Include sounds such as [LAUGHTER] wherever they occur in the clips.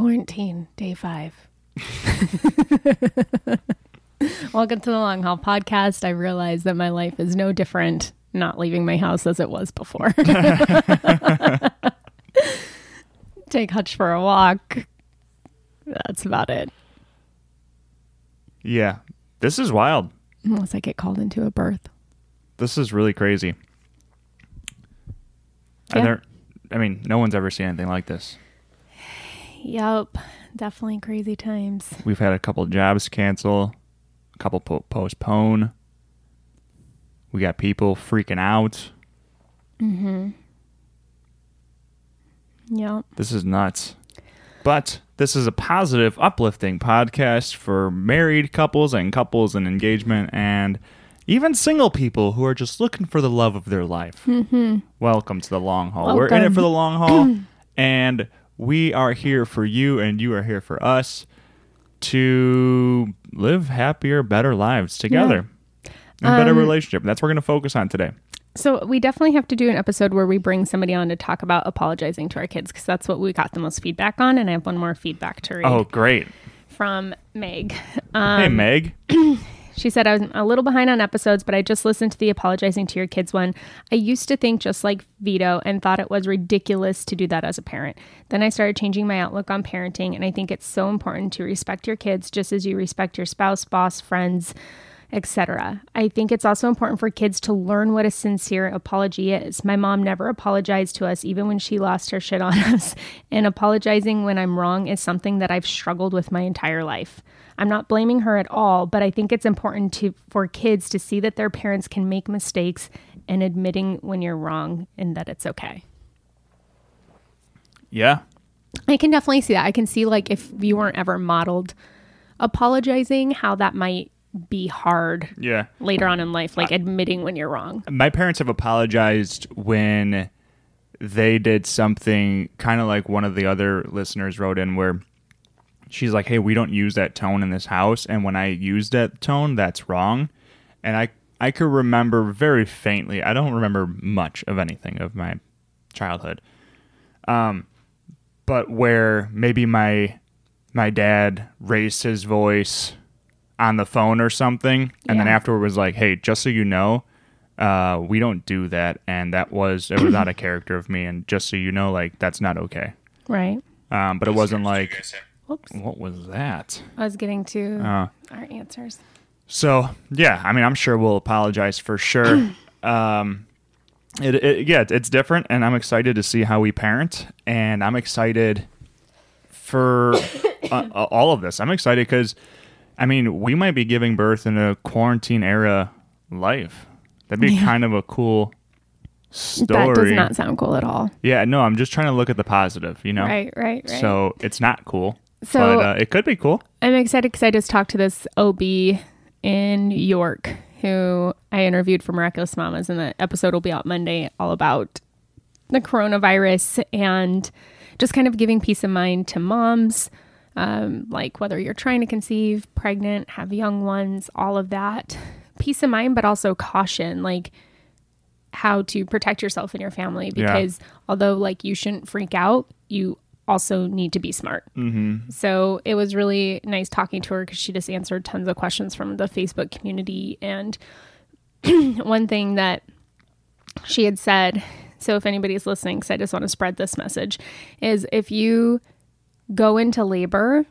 Quarantine, day five. [LAUGHS] Welcome to the Long Haul Podcast. I realize that my life is no different not leaving my house as it was before. [LAUGHS] Take Hutch for a walk. That's about it. Yeah. This is wild. Unless I get called into a birth. This is really crazy. Yeah. And there, I mean, no one's ever seen anything like this. Yep. Definitely crazy times. We've had a couple jobs cancel, a couple po- postpone. We got people freaking out. Mhm. Yep. This is nuts. But this is a positive, uplifting podcast for married couples and couples in engagement and even single people who are just looking for the love of their life. Mm-hmm. Welcome to the long haul. We're in it for the long haul, [CLEARS THROAT] and we are here for you, and you are here for us to live happier, better lives together. And better Um, relationship. That's what we're going to focus on today. So we definitely have to do an episode where we bring somebody on to talk about apologizing to our kids because that's what we got the most feedback on. And I have one more feedback to read Oh, great. from Meg. Um, hey, Meg. [CLEARS THROAT] She said, I was a little behind on episodes, but I just listened to the apologizing to your kids one. I used to think just like Vito and thought it was ridiculous to do that as a parent. Then I started changing my outlook on parenting, and I think it's so important to respect your kids just as you respect your spouse, boss, friends, etc. I think it's also important for kids to learn what a sincere apology is. My mom never apologized to us, even when she lost her shit on [LAUGHS] us. And apologizing when I'm wrong is something that I've struggled with my entire life. I'm not blaming her at all, but I think it's important to for kids to see that their parents can make mistakes and admitting when you're wrong and that it's okay. Yeah. I can definitely see that. I can see like if you weren't ever modeled apologizing, how that might be hard Yeah. later on in life, like admitting when you're wrong. my parents have apologized when they did something kind of like one of the other listeners wrote in where she's like hey we don't use that tone in this house. And when i use that tone that's wrong. And i i could remember very faintly i don't remember much of anything of my childhood. Um but where maybe my my dad raised his voice on the phone or something and then afterward was like hey just so you know uh, we don't do that. And that was it was not a [CLEARS THROAT] character of me. And just so you know like that's not okay. Right. um, but it wasn't like Whoops. what was that I was getting to uh, our answers. so yeah i mean i'm sure we'll apologize for sure [CLEARS THROAT] um, it, it yeah it's different and i'm excited to see how we parent and i'm excited for [COUGHS] uh, uh, all of this i'm excited because i mean we might be giving birth in a quarantine era life that'd be Yeah. kind of a cool story That does not sound cool at all. Yeah, no, I'm just trying to look at the positive, you know? Right, right, right. So it's not cool. So- but uh, it could be cool. I'm excited because I just talked to this OB in York who I interviewed for Miraculous Mamas, and the episode will be out Monday all about the coronavirus and just kind of giving peace of mind to moms, um, like whether you're trying to conceive, pregnant, have young ones, all of that. Peace of mind, but also caution, like how to protect yourself and your family Yeah. because although like you shouldn't freak out, you also need to be smart. Mm-hmm. So it was really nice talking to her because she just answered tons of questions from the Facebook community. And [CLEARS THROAT] one thing that she had said, so if anybody's listening, because I just want to spread this message, is if you go into labor,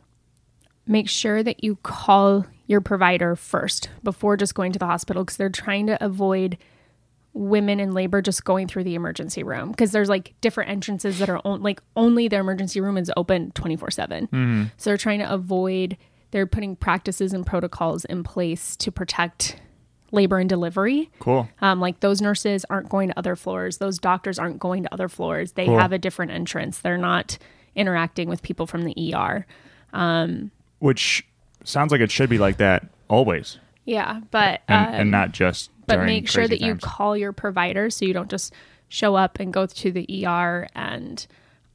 make sure that you call your provider first before just going to the hospital because they're trying to avoid women in labor just going through the emergency room because there's like different entrances that are on, like only the emergency room is open 24 7 so they're trying to avoid they're putting practices and protocols in place to protect labor and delivery. Cool. um, like those nurses aren't going to other floors. Those doctors aren't going to other floors. They Cool. have a different entrance. They're not interacting with people from the er Which sounds like it should be like that always. yeah but And, um, and not just but make sure that you call your provider so you don't just show up and go to the ER and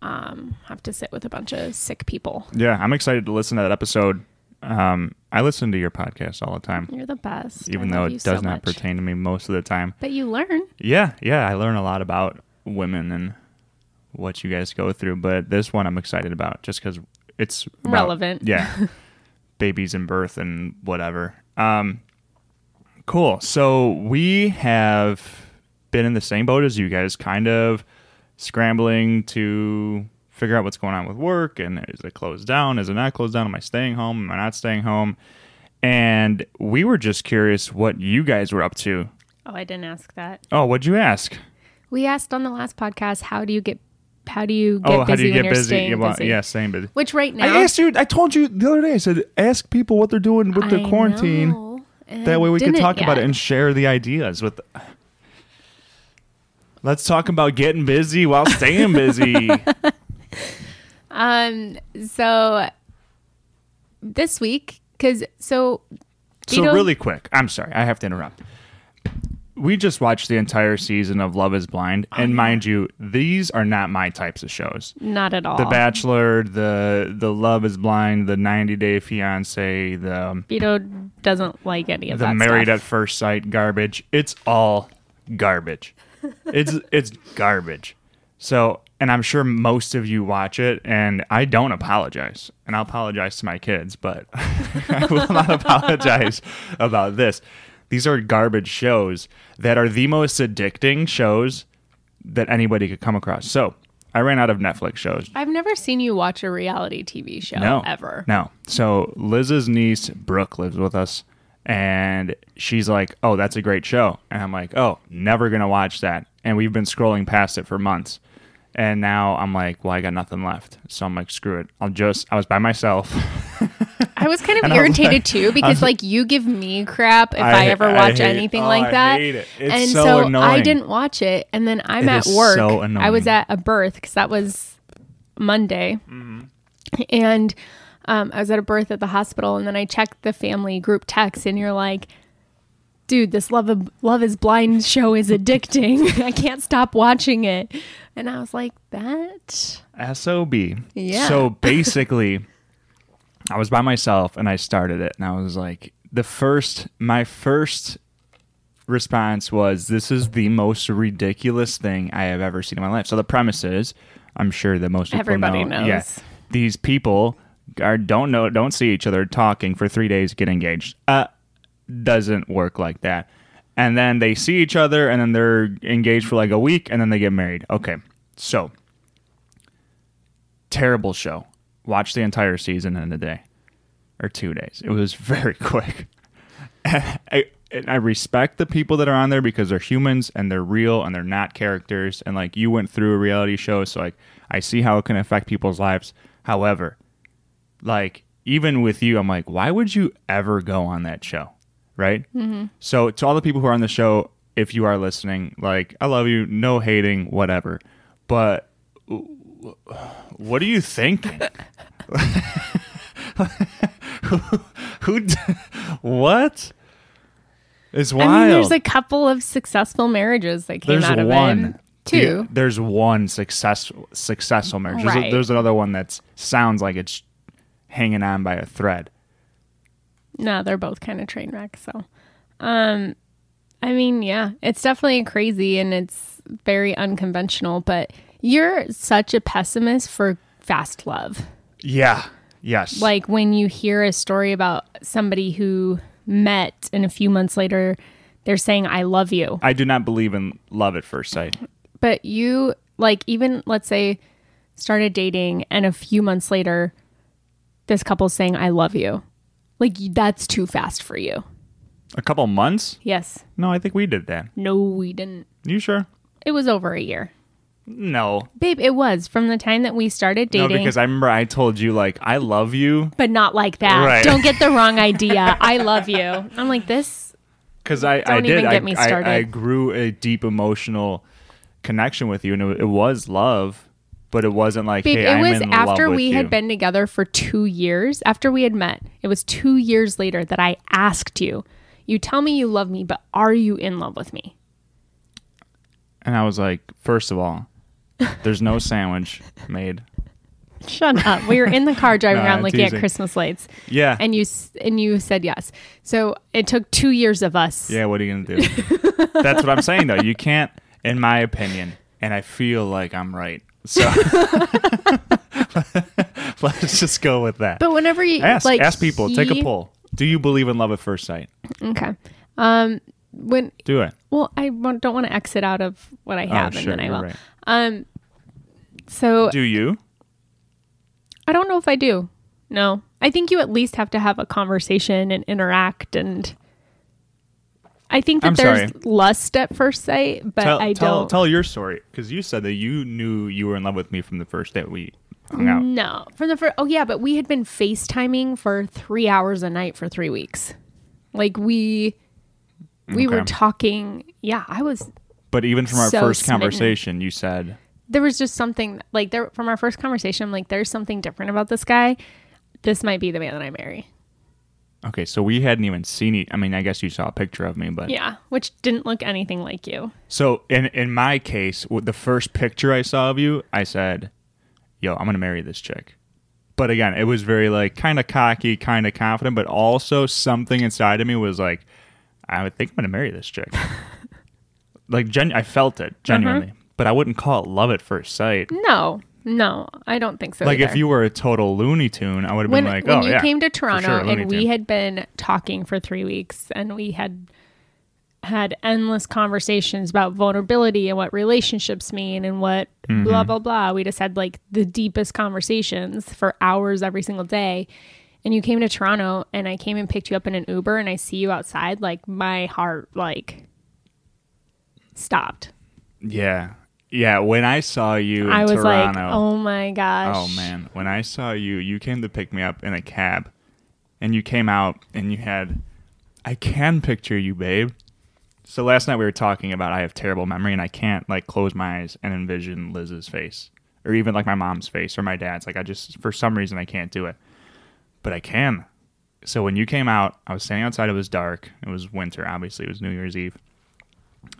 um, have to sit with a bunch of sick people. Yeah, I'm excited to listen to that episode. Um, I listen to your podcast all the time, You're the best. even though it does so not much. pertain to me most of the time. But you learn. Yeah, yeah, I learn a lot about women and what you guys go through. But this one I'm excited about just because it's about- Relevant. Yeah, [LAUGHS] babies and birth and whatever. Um, cool. So we have been in the same boat as you guys, kind of scrambling to figure out what's going on with work and is it closed down? Is it not closed down? Am I staying home? Am I not staying home? And we were just curious what you guys were up to. Oh, I didn't ask that. Oh, what'd you ask? We asked on the last podcast, how do you get how do you get oh, busy how do you get busy? staying Yeah, well, busy? yeah, staying busy. Which right now I asked you. I told you the other day. I said, ask people what they're doing with I quarantine. know, That way we can talk about it and share the ideas with. Let's talk about getting busy while staying busy. [LAUGHS] Um. So this week, because so so really quick, I'm sorry, I have to interrupt. We just watched the entire season of Love Is Blind, Oh, and mind you, these are not my types of shows. not at all. The Bachelor, the the Love Is Blind, the 90 Day Fiance, the um, Vito doesn't like any of the that Married stuff. at First Sight garbage. It's all garbage. [LAUGHS] it's it's garbage. So, and I'm sure most of you watch it, and I don't apologize, and I'll apologize to my kids, but [LAUGHS] I will not [LAUGHS] apologize about this. These are garbage shows that are the most addicting shows that anybody could come across. So, I ran out of Netflix shows. I've never seen you watch a reality TV show No, ever. No. So Liz's niece Brooke lives with us, and she's like, "Oh, that's a great show," and I'm like, "Oh, never gonna watch that." And we've been scrolling past it for months, and now I'm like, "Well, I got nothing left," so I'm like, "Screw it." I'll just. I was by myself. [LAUGHS] I was kind of [LAUGHS] I irritated like- too because like you give me crap if I- I, ever I watch hate- anything oh, like I that. hate it. It's and so so I didn't watch it, and then I'm It at work. so I was at a birth because that was Monday, Mm-hmm. and um, I was at a birth at the hospital, and then I checked the family group text, and you're like. Dude, this love of, love is blind show is addicting. [LAUGHS] I can't stop watching it, and I was like, "That Sob. Yeah. So basically, I was by myself and I started it, and I was like, the first, my first response was, "This is the most ridiculous thing I have ever seen in my life." So the premise is, I'm sure that most people Everybody know, knows. yeah, these people are don't know, don't see each other talking for three days, get engaged. Uh, doesn't work like that. And then they see each other, and then they're engaged for like a week, and then they get married. Okay, so terrible show. Watched the entire season in a day or two days. It was [LAUGHS] very quick. I, and I respect the people that are on there because they're humans and they're real and they're not characters. And like you went through a reality show, so like I see how it can affect people's lives. However, like even with you, I'm like, why would you ever go on that show? Right? Mm-hmm. So to all the people who are on the show, if you are listening, like I love you, no hating, whatever. But what are you thinking? [LAUGHS] who, who d- what? It's wild. I mean, there's a couple of successful marriages that came There's out of one. it. Two. Yeah, there's one successful successful marriage. There's, a- there's another one that sounds like it's hanging on by a thread. No, they're both kind of train wrecks. So, um, I mean, yeah, it's definitely crazy and it's very unconventional. But you're such a pessimist for fast love. Yeah. Yes. Like when you hear a story about somebody who met and a few months later they're saying "I love you," I do not believe in love at first sight. but you like even let's say started dating and a few months later this couple's saying "I love you." Like that's too fast for you. A couple months? Yes. No, I think we did that. No, we didn't. You sure? It was over a year. No. Babe, it was from the time that we started dating. No, because I remember I told you like I love you but not like that. Right. Don't get the wrong idea. [LAUGHS] I love you. I'm like this. because I, I Don't did even I, get me I- started. I, grew a deep emotional connection with you, and it, it was love, but it wasn't like Babe, hey, it I'm was in after love with we you. had been together for two years. After we had met, it was two years later that I asked you. You tell me you love me, but are you in love with me? and I was like, first of all, there's no sandwich made. Shut up. We were in the car [LAUGHS] driving around looking teasing. at Christmas lights, Yeah, and you s- and you said yes. So it took two years of us. yeah. What are you gonna do? That's what I'm saying though. You can't, in my opinion, and I feel like I'm right. So [LAUGHS] Let's just go with that. But whenever you ask like ask people. Take a poll. Do you believe in love at first sight? Okay. Um. When Do it. well, I don't want to exit out of what I have, oh, and then I will. right. Um. So Do you? I don't know if I do. No, I think you at least have to have a conversation and interact, and I think that I'm there's sorry. lust at first sight, but Tell, I tell, don't. tell your story because you said that you knew you were in love with me from the first day we hung out. No, from the first. Oh yeah, but we had been FaceTiming for three hours a night for three weeks. Like we, we were talking. Yeah, I was. But even from our So first smitten. conversation, you said There was just something like there from our first conversation. I'm like, there's something different about this guy. This might be the man that I marry. okay. So we hadn't even seen it. I mean, I guess you saw a picture of me, but Yeah, which didn't look anything like you. So in in my case, the first picture I saw of you, I said, "Yo, I'm gonna marry this chick." But again, it was very like kind of cocky, kind of confident, but also something inside of me was like, "I would think I'm gonna marry this chick." like, gen- I felt it genuinely, but I wouldn't call it love at first sight. No, no, I don't think so. like, if you were a total Looney Tune, I would have been like, when "Oh you yeah." came to Toronto sure, and we had been talking for three weeks and we had had endless conversations about vulnerability and what relationships mean and what Mm-hmm. blah blah blah. We just had like the deepest conversations for hours every single day. And you came to Toronto and I came and picked you up in an Uber and I see you outside, like my heart like stopped. yeah, yeah. When I saw you in I was Toronto, like, oh my gosh. Oh man, when I saw you, you came to pick me up in a cab, and you came out and you had, I can picture you, babe. So last night we were talking about I have terrible memory and I can't like close my eyes and envision Liz's face or even like my mom's face or my dad's. Like I just for some reason I can't do it, but I can. So when you came out, I was standing outside. It was dark. It was winter. Obviously, it was New Year's Eve.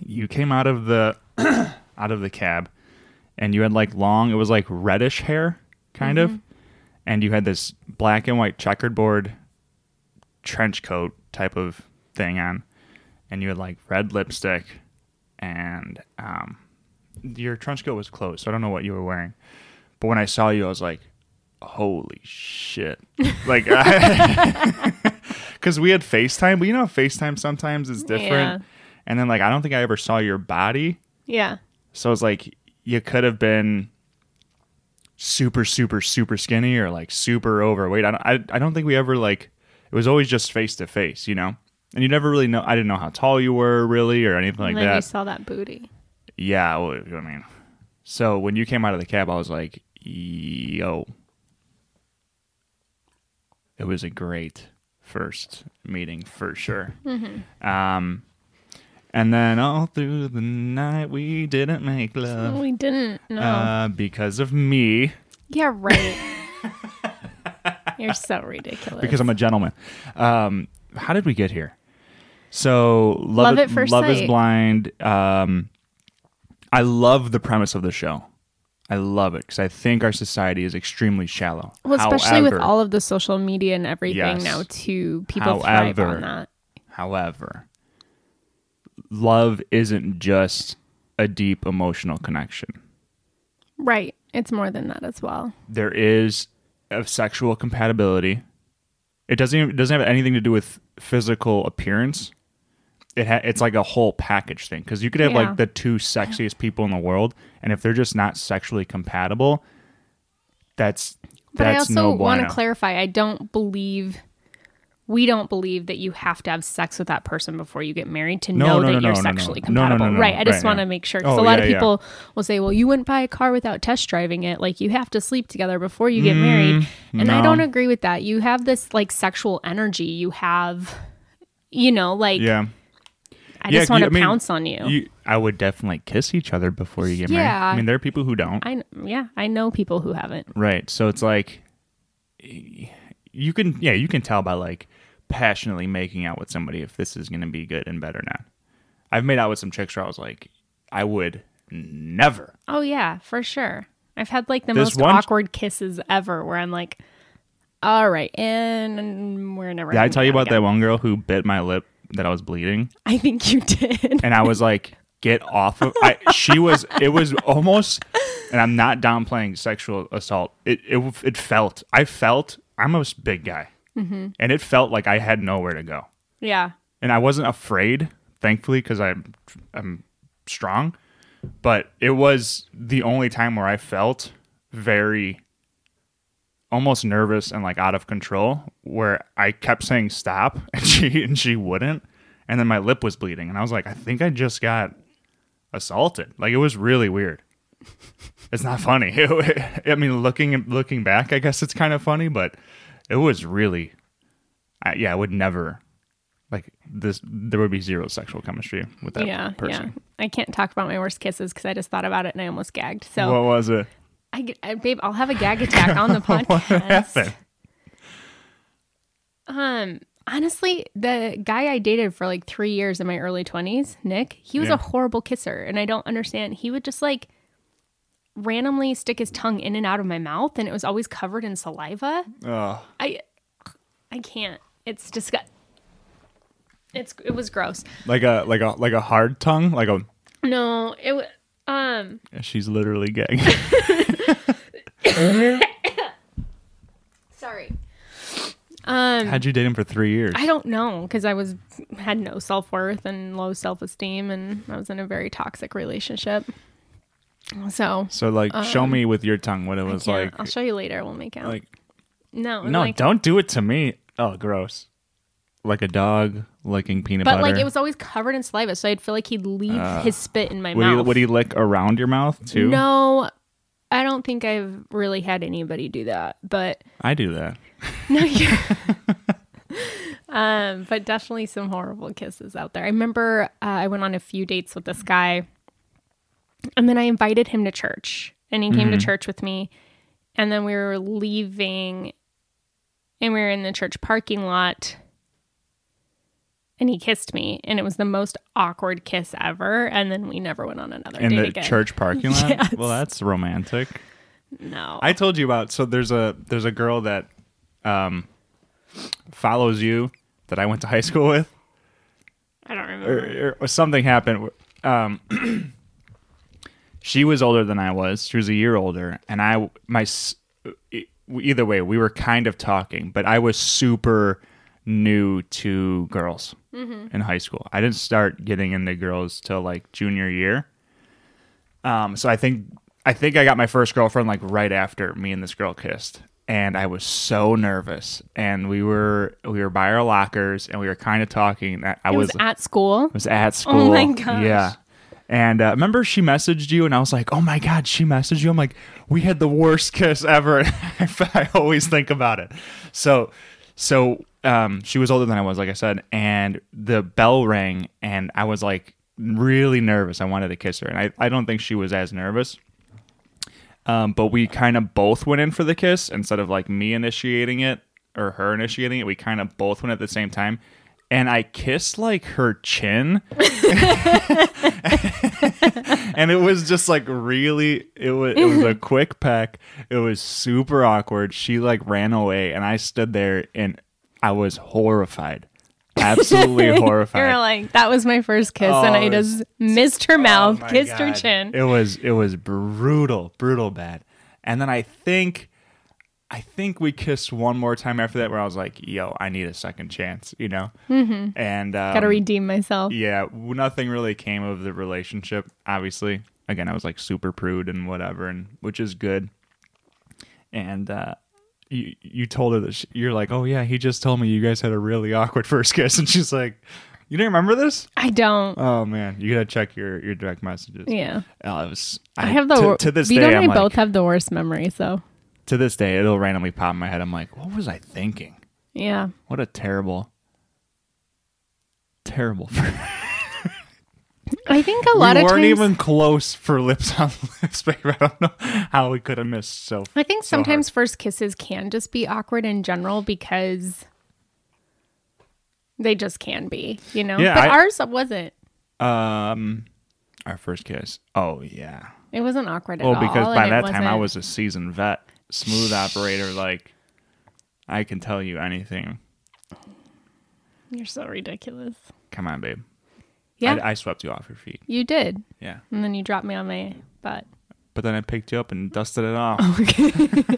You came out of the [COUGHS] out of the cab and you had like long it was like reddish hair kind of and you had this black and white checkered board trench coat type of thing on and you had like red lipstick and um your trench coat was closed so i don't know what you were wearing but when i saw you i was like holy shit [LAUGHS] like because [LAUGHS] we had facetime but you know facetime sometimes is different Yeah. and then like i don't think i ever saw your body Yeah. so it's like you could have been super, super, super skinny or like super overweight. I don't, I, I don't think we ever like. It was always just face to face, you know. And you never really know. I didn't know how tall you were really or anything like and then that. saw that booty. Yeah, well, I mean. So when you came out of the cab, I was like, "Yo." It was a great first meeting for sure. [LAUGHS] Mm-hmm. Um, and then all through the night we didn't make love We didn't. No. uh, because of me, Yeah, right. [LAUGHS] You're so ridiculous. because I'm a gentleman. Um, how did we get here? So love, Love first love is blind. Um, I love the premise of the show. I love it because I think our society is extremely shallow. well, especially with all of the social media and everything Yes. now, too. People thrive However- on that. However, love isn't just a deep emotional connection. Right. It's more than that as well. there is a sexual compatibility. It doesn't even, it doesn't have anything to do with physical appearance. It ha- it's like a whole package thing because you could have Yeah. like the two sexiest people in the world, and if they're just not sexually compatible, that's But I also no want to clarify I don't believe, we don't believe that you have to have sex with that person before you get married to No, know no, that no, you're sexually compatible. right. I just right, want to make sure. Because Oh, a lot yeah, of yeah. people will say, well, you wouldn't buy a car without test driving it. Like you have to sleep together before you get married. And I Mm, don't agree with that. You have this like sexual energy. You have, you know, like yeah. I Yeah, just want to I mean, pounce on you. You, I would definitely kiss each other before you get married. Yeah. I mean, there are people who don't. I yeah, I know people who haven't. Right. So it's like you can yeah, you can tell by like passionately making out with somebody if this is going to be good and better or not. I've made out with some chicks where I was like I would never. Oh yeah, for sure. I've had like the This most one- awkward kisses ever where I'm like, all right, and we're never. Did I tell you about that one girl who bit my lip that I was bleeding I think you did. and I was like get off of I she was it was almost and I'm not downplaying sexual assault. It it it felt I felt I'm a big guy. Mm-hmm. And it felt like I had nowhere to go. Yeah. And I wasn't afraid, thankfully, because I'm I'm strong. But it was the only time where I felt very almost nervous and like out of control where I kept saying stop [LAUGHS] and she and she wouldn't. And then my lip was bleeding and I was like I think I just got assaulted. Like it was really weird. It's not funny. [LAUGHS] I mean looking looking back I guess it's kind of funny but it was really I, yeah I would never like this there would be zero sexual chemistry with that yeah, person. Yeah. I can't talk about my worst kisses because I just thought about it and I almost gagged. So what was it I, I babe, I'll have a gag attack on the [LAUGHS] podcast. what happened Um, honestly, the guy I dated for like three years in my early twenties, Nick, he was Yeah. a horrible kisser, and I don't understand. He would just like randomly stick his tongue in and out of my mouth, and it was always covered in saliva. oh I, I can't. It's disgust. It's it was gross. like a like a like a hard tongue like a No, it was um. she's literally gagging [LAUGHS] [LAUGHS] Sorry. Um, how'd you date him for three years I don't know because I was had no self worth and low self esteem, and I was in a very toxic relationship. So So like, show me with your tongue what it Um, was like. I'll show you later. We'll make out. Like, no, no, like, don't do it to me. Oh, gross. Like a dog licking peanut butter. But butter. like it was always covered in saliva, so I'd feel like he'd leave his spit in my would he mouth. would he lick around your mouth too? No, I don't think I've really had anybody do that. But I do that. [LAUGHS] no, you. [LAUGHS] um, but definitely some horrible kisses out there. I remember uh, I went on a few dates with this guy, and then I invited him to church, and he came to church with me, and then we were leaving, and we were in the church parking lot. And he kissed me, and it was the most awkward kiss ever. And then we never went on another In date the again. church parking lot. [LAUGHS] Yes. Well, that's romantic. No, I told you about. So there's a there's a girl that um follows you that I went to high school with. I don't remember. or, or something happened. Um, [CLEARS THROAT] she was older than I was. She was a year older, and I my either way we were kind of talking, but I was super new to girls in high school. I didn't start getting into girls till like junior year. Um, so I think I think I got my first girlfriend like right after me and this girl kissed. And I was so nervous, and we were we were by our lockers, and we were kind of talking. I it was, was at school. was at school. Oh my gosh. Yeah. And uh, remember, she messaged you, and I was like, "Oh my god, she messaged you." I'm like, "We had the worst kiss ever." [LAUGHS] I always think about it. So, so um, she was older than I was, like I said, and the bell rang, and I was like really nervous. I wanted to kiss her, and I, I don't think she was as nervous. Um, but we kind of both went in for the kiss instead of like me initiating it or her initiating it. We kind of both went at the same time. And I kissed like her chin. [LAUGHS] and it was just like really it was it was a quick peck. It was super awkward. She like ran away and I stood there and I was horrified. Absolutely [LAUGHS] horrified. You're like, that was my first kiss, and Oh, I just missed her mouth, Oh kissed her chin. It was it was brutal, brutal bad. And then I think I think we kissed one more time after that where I was like, "Yo, I need a second chance," you know. Mm-hmm. And um, Gotta redeem myself. yeah, nothing really came of the relationship. Obviously, again, I was like super prude and whatever, and which is good. And uh, you you told her that she, you're like, oh yeah, he just told me you guys had a really awkward [LAUGHS] first kiss, and she's like, you didn't remember this? I don't. Oh man, you gotta check your your direct messages. yeah. Uh, it was. I, have the to, to this Vito day. and I like, both have the worst memory, so to this day, it'll randomly pop in my head. I'm like, what was I thinking? Yeah. What a terrible, terrible. [LAUGHS] I think a lot we of weren't times. even close for lips on [LAUGHS] lips, babe. I don't know how we could have missed so. I think so sometimes first kisses can just be awkward in general because they just can be, you know? Yeah, but I- ours wasn't. Um, our first kiss. Oh yeah. It wasn't awkward at Well, all. Well, because by that time I was a seasoned vet, smooth operator. Like, I can tell you anything. You're so ridiculous. Come on, babe. Yeah. I, I swept you off your feet. You did. Yeah. And then you dropped me on my butt. But then I picked you up and dusted it off. [LAUGHS] Okay. [LAUGHS]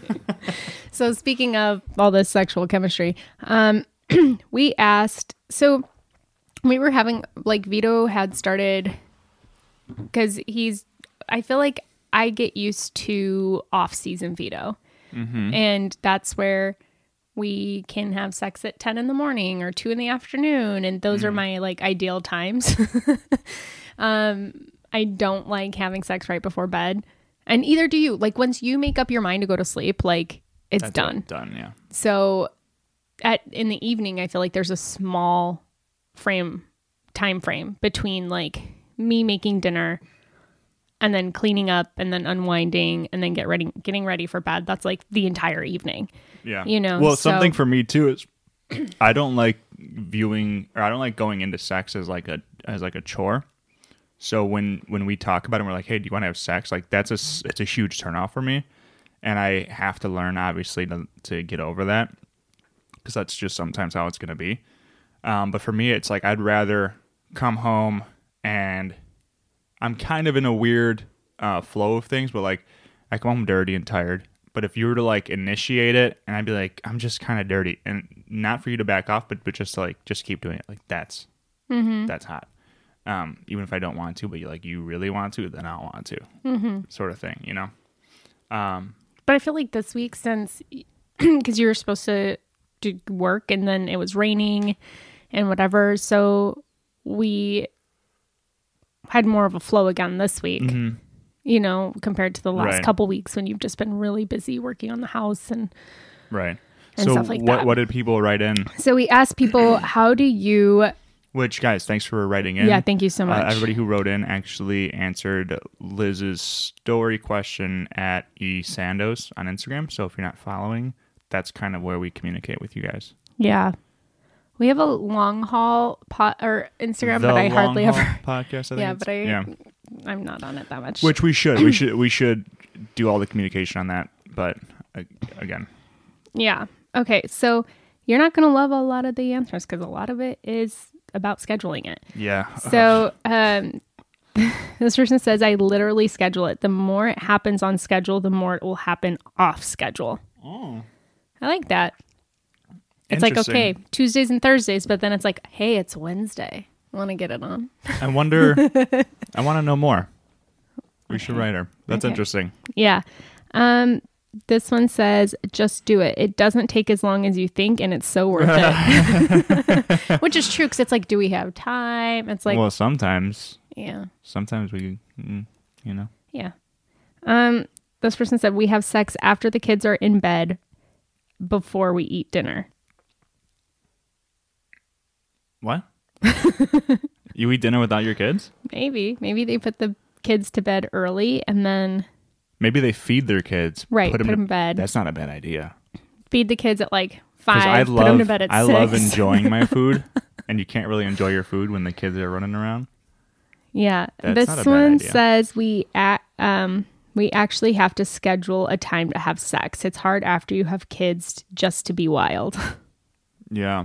So speaking of all this sexual chemistry, um, [CLEARS THROAT] we asked. So we were having like Vito had started because he's. I feel like I get used to off season Vito, and that's where we can have sex at ten in the morning or two in the afternoon, and those are my like ideal times. [LAUGHS] um, I don't like having sex right before bed, and either do you. Like once you make up your mind to go to sleep, like it's That's done. it. Done, yeah. So at in the evening I feel like there's a small frame time frame between like me making dinner and then cleaning up and then unwinding and then get ready getting ready for bed. That's like the entire evening. Yeah. You know, Well, so- something for me too is I don't like viewing or I don't like going into sex as like a as like a chore. So when when we talk about it, we're like, "Hey, do you want to have sex?" Like that's a it's a huge turnoff for me, and I have to learn obviously to to get over that because that's just sometimes how it's gonna be. Um, but for me, it's like I'd rather come home and I'm kind of in a weird uh, flow of things, but like I come home dirty and tired. But if you were to like initiate it, and I'd be like, I'm just kind of dirty, and not for you to back off, but but just to, like just keep doing it. Like that's that's hot. Um, even if I don't want to, but you like you really want to, then I'll want to, mm-hmm. sort of thing, you know. Um, But I feel like this week since cuz [CLEARS THROAT] you were supposed to do work and then it was raining and whatever, so we had more of a flow again this week. You know, compared to the last Right. couple weeks when you've just been really busy working on the house and Right. And so stuff like what that. what did people write in? So we asked people, [CLEARS THROAT] how do you? Which guys, thanks for writing in. Yeah, thank you so Uh, much. everybody who wrote in actually answered Liz's story question at e Sandoz on Instagram. So if you're not following, that's kind of where we communicate with you guys. yeah, we have a long haul pot or Instagram, The but I Long hardly Haul ever. podcast. I think Yeah, it's- but I yeah, I'm not on it that much. which we should we [CLEARS THROAT] should we should do all the communication on that. But uh, again, yeah. Okay, so you're not gonna love a lot of the answers because a lot of it is about scheduling it. yeah. So um, [LAUGHS] this person says, I literally schedule it. The more it happens on schedule, the more it will happen off schedule. Oh. I like that. It's like, okay, Tuesdays and Thursdays, but then it's like, hey, it's Wednesday. I Want to get it on? I wonder. [LAUGHS] I want to know more. We should write her. That's Okay. interesting. Yeah. Um, this one says, just do it. It doesn't take as long as you think, and it's so worth it. [LAUGHS] Which is true because it's like, do we have time? It's like, well, sometimes, yeah. sometimes we, mm, you know. Yeah. Um, this person said we have sex after the kids are in bed before we eat dinner. What? [LAUGHS] you eat dinner without your kids? Maybe. Maybe they put the kids to bed early and then Maybe they feed their kids. Right, Put them in bed. That's not a bad idea. feed the kids at like five, I put them to love, bed at I six. love enjoying my food, [LAUGHS] and you can't really enjoy your food when the kids are running around. Yeah. That's this not a bad one idea. says we a um we actually have to schedule a time to have sex. It's hard after you have kids just to be wild. [LAUGHS] Yeah.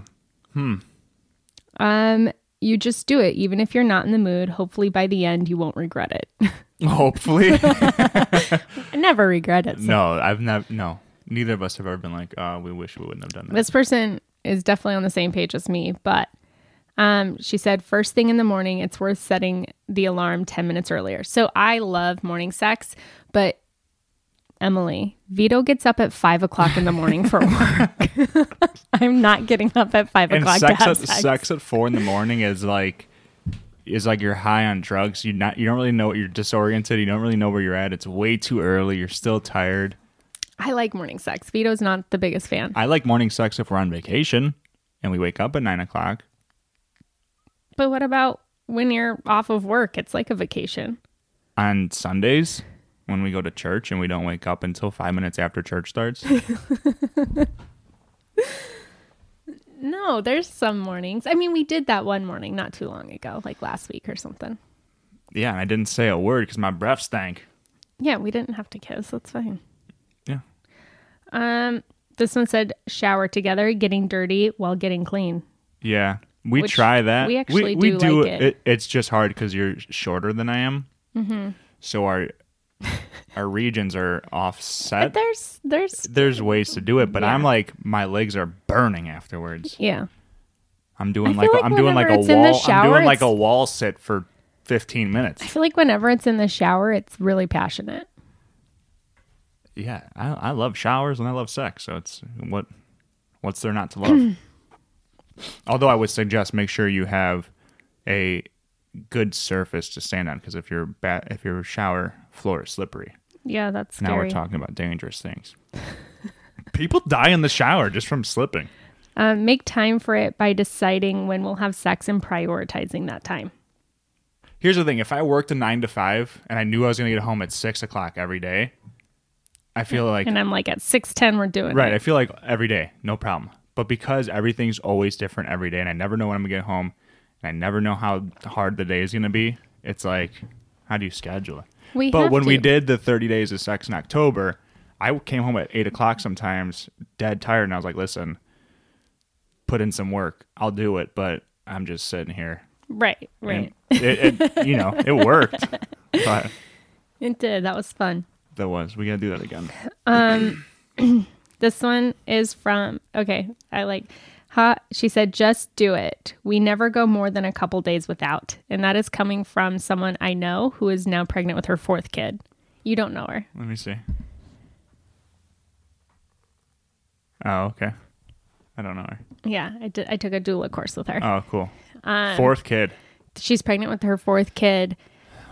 Um you just do it even if you're not in the mood. Hopefully by the end you won't regret it. [LAUGHS] Hopefully. I [LAUGHS] never regret it. so- no, I've never. No, neither of us have ever been like, "Oh, we wish we wouldn't have done that." This person is definitely on the same page as me, but um, she said first thing in the morning, it's worth setting the alarm 10 minutes earlier. So I love morning sex, but Emily, Vito gets up at five o'clock in the morning for work. [LAUGHS] I'm not getting up at five and o'clock sex to at, sex. sex at four in the morning is like is like you're high on drugs. You not you don't really know what you're disoriented. You don't really know where you're at. It's way too early. You're still tired. I like morning sex. Vito's not the biggest fan. I like morning sex if we're on vacation and we wake up at nine o'clock. But what about when you're off of work? It's like a vacation. On Sundays when we go to church and we don't wake up until five minutes after church starts. [LAUGHS] No, there's some mornings. I mean, we did that one morning not too long ago, like last week or something. yeah, and I didn't say a word because my breath stank. Yeah, we didn't have to kiss. That's fine. Yeah. Um, this one said shower together, getting dirty while getting clean. Yeah. We Which try that. we actually we, do do like it. It's just hard because you're shorter than I am. Mm-hmm. So our [LAUGHS] our regions are offset. But there's there's There's ways to do it, but Yeah. I'm like my legs are burning afterwards. yeah. I'm doing like, a, like I'm doing like a whenever it's in the wall. I'm doing like a wall sit for 15 minutes. I feel like whenever it's in the shower, it's really passionate. Yeah, I, I love showers and I love sex. So it's what what's there not to love? [CLEARS THROAT] Although I would suggest make sure you have a good surface to stand on because if your ba- if your shower floor is slippery, Yeah, that's now we're talking about dangerous things. [LAUGHS] People die in the shower just from slipping. Um, make time for it by deciding when we'll have sex and prioritizing that time. Here's the thing: if I worked a nine to five and I knew I was going to get home at six o'clock every day, I feel like And I'm like, at six ten, we're doing Right. it. I feel like every day, no problem. But because everything's always different every day and I never know when I'm going to get home and I never know how hard the day is going to be, it's like, how do you schedule it? We but when we did the 30 days of sex in October, I came home at 8 o'clock sometimes, dead tired. And I was like, listen, put in some work. I'll do it. But I'm just sitting here. Right, right. It, it, you know, it worked. [LAUGHS] But It did. That was fun. that was, we got to do that again. Um, [CLEARS THROAT] This one is from okay. I like. Ha, she said, "Just do it. We never go more than a couple days without." And that is coming from someone I know who is now pregnant with her fourth kid. You don't know her. Let me see. Oh, okay. I don't know her. Yeah, I did. I took a doula course with her. Oh, cool. Um, Fourth kid. She's pregnant with her fourth kid.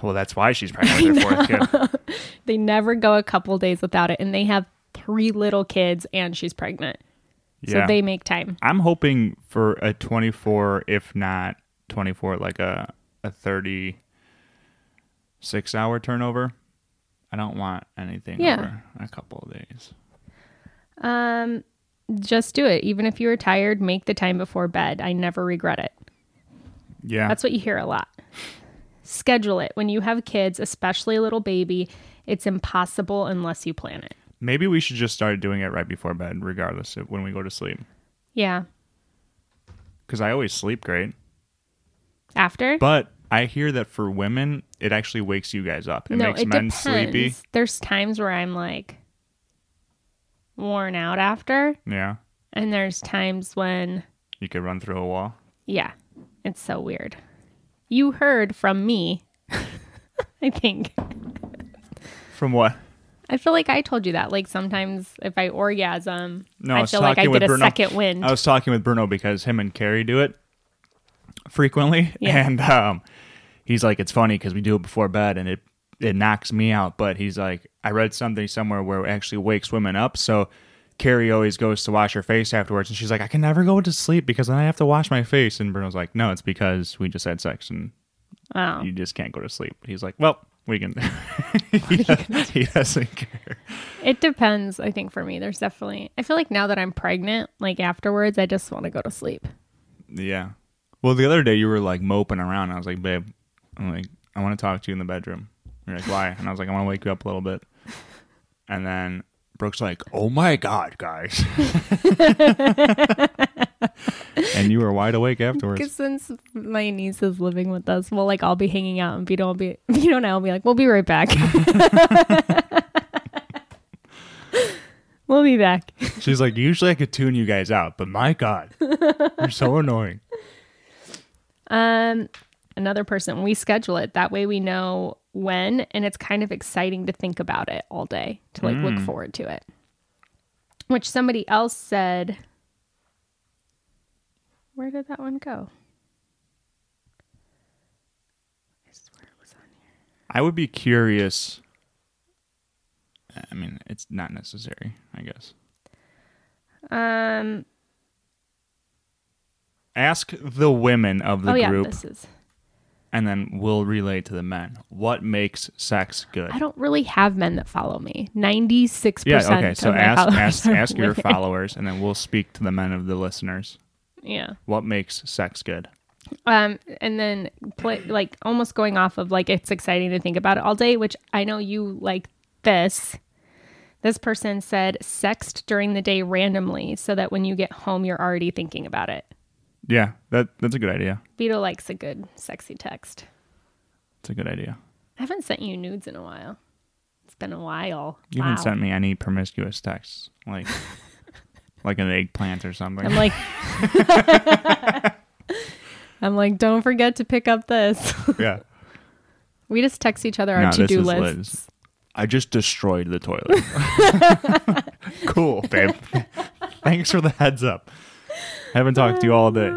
Well, that's why she's pregnant with her fourth kid. [LAUGHS] They never go a couple days without it, and they have three little kids, and she's pregnant. So they make time. I'm hoping for a 24, if not 24, like a a 36 hour turnover. I don't want anything Yeah. over a couple of days. Um, just do it. Even if you are tired, make the time before bed. I never regret it. Yeah. That's what you hear a lot. Schedule it. When you have kids, especially a little baby, it's impossible unless you plan it. Maybe we should just start doing it right before bed, regardless of when we go to sleep. Yeah. Because I always sleep great. After? But I hear that for women, it actually wakes you guys up. It no, makes it men depends. sleepy. There's times where I'm like worn out after, Yeah. and there's times when, You could run through a wall. yeah, it's so weird. You heard from me, [LAUGHS] I think. From what? I feel like I told you that. Like sometimes if I orgasm, No, I I feel like I get a Bruno. second wind. I was talking with Bruno because him and Carrie do it frequently, [LAUGHS] Yeah. and um, he's like, it's funny because we do it before bed, and it it knocks me out. But he's like, I read something somewhere where it actually wakes women up. So Carrie always goes to wash her face afterwards, and she's like, I can never go to sleep because then I have to wash my face. And Bruno's like, No, it's because we just had sex and oh. you just can't go to sleep. He's like, Well, we can. [LAUGHS] [LAUGHS] he, does, he [LAUGHS] doesn't care. It depends, I think, for me. There's definitely, I feel like now that I'm pregnant, like afterwards, I just want to go to sleep. Yeah. Well, the other day you were like moping around. I was like, babe, I'm like, I want to talk to you in the bedroom. You're like, why? And I was like, I want to wake you up a little bit. And then Brooke's like, oh my God, guys. And you were wide awake afterwards. Because since my niece is living with us, well, like I'll be hanging out and Vito will be, [LAUGHS] Vito and I will be like, we'll be right back. [LAUGHS] we'll be back. She's like, usually I could tune you guys out, but my God, you're so [LAUGHS] annoying. Um, another person, we schedule it. That way we know when, and it's kind of exciting to think about it all day, to like look forward to it. Which somebody else said, where did that one go? I swear it was on here. I would be curious. I mean, it's not necessary, I guess. Um, Ask the women of the oh yeah, group. this is. and then we'll relay to the men. What makes sex good? I don't really have men that follow me. Ninety six percent. Yeah, okay. So ask ask ask your women. [LAUGHS] followers and then we'll speak to the men of the listeners. Yeah. What makes sex good? Um, and then play like almost going off of like it's exciting to think about it all day, which I know you like this. This person said sexed during the day randomly so that when you get home you're already thinking about it. Yeah, that that's a good idea. Vito likes a good sexy text. It's a good idea. I haven't sent you nudes in a while. It's been a while. You wow. haven't sent me any promiscuous texts, like like an eggplant or something. I'm like [LAUGHS] I'm like, don't forget to pick up this. [LAUGHS] yeah. we just text each other our No, to do is lists. Liz. I just destroyed the toilet. [LAUGHS] cool, babe. Thanks for the heads up. haven't talked to you all day.